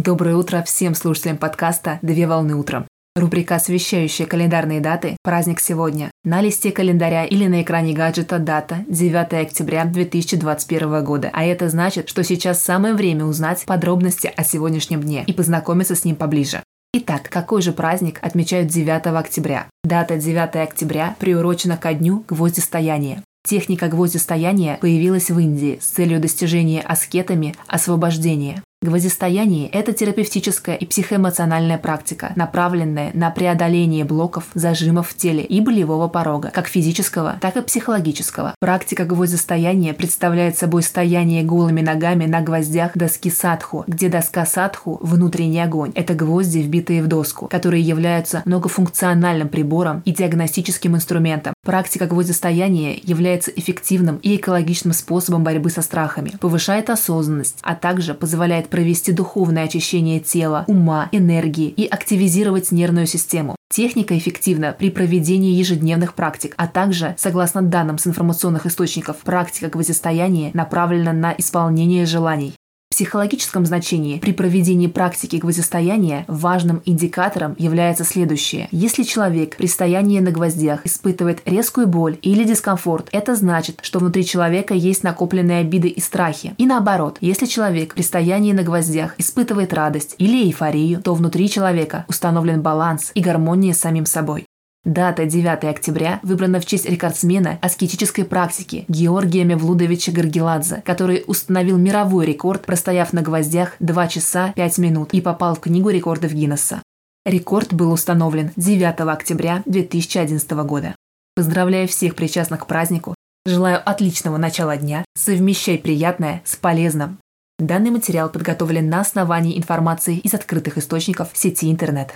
Доброе утро всем слушателям подкаста «Две волны утром». Рубрика, освещающая календарные даты «Праздник сегодня». На листе календаря или на экране гаджета дата 9 октября 2021 года. А это значит, что сейчас самое время узнать подробности о сегодняшнем дне и познакомиться с ним поближе. Итак, какой же праздник отмечают 9 октября? Дата 9 октября приурочена ко дню гвоздистояния. Техника гвоздистояния появилась в Индии с целью достижения аскетами освобождения. Гвоздистояние – это терапевтическая и психоэмоциональная практика, направленная на преодоление блоков, зажимов в теле и болевого порога, как физического, так и психологического. Практика гвоздистояния представляет собой стояние голыми ногами на гвоздях доски садху, где доска садху – внутренний огонь. Это гвозди, вбитые в доску, которые являются многофункциональным прибором и диагностическим инструментом. Практика гвоздистояния является эффективным и экологичным способом борьбы со страхами, повышает осознанность, а также позволяет провести духовное очищение тела, ума, энергии и активизировать нервную систему. Техника эффективна при проведении ежедневных практик, а также, согласно данным с информационных источников, практика гвоздистояния направлена на исполнение желаний психологическом значении при проведении практики гвоздистояния важным индикатором является следующее. Если человек при стоянии на гвоздях испытывает резкую боль или дискомфорт, это значит, что внутри человека есть накопленные обиды и страхи. И наоборот, если человек при стоянии на гвоздях испытывает радость или эйфорию, то внутри человека установлен баланс и гармония с самим собой. Дата 9 октября выбрана в честь рекордсмена аскетической практики Георгия Мевлудовича Гаргеладзе, который установил мировой рекорд, простояв на гвоздях 2 часа 5 минут и попал в Книгу рекордов Гиннесса. Рекорд был установлен 9 октября 2011 года. Поздравляю всех причастных к празднику. Желаю отличного начала дня. Совмещай приятное с полезным. Данный материал подготовлен на основании информации из открытых источников сети интернет.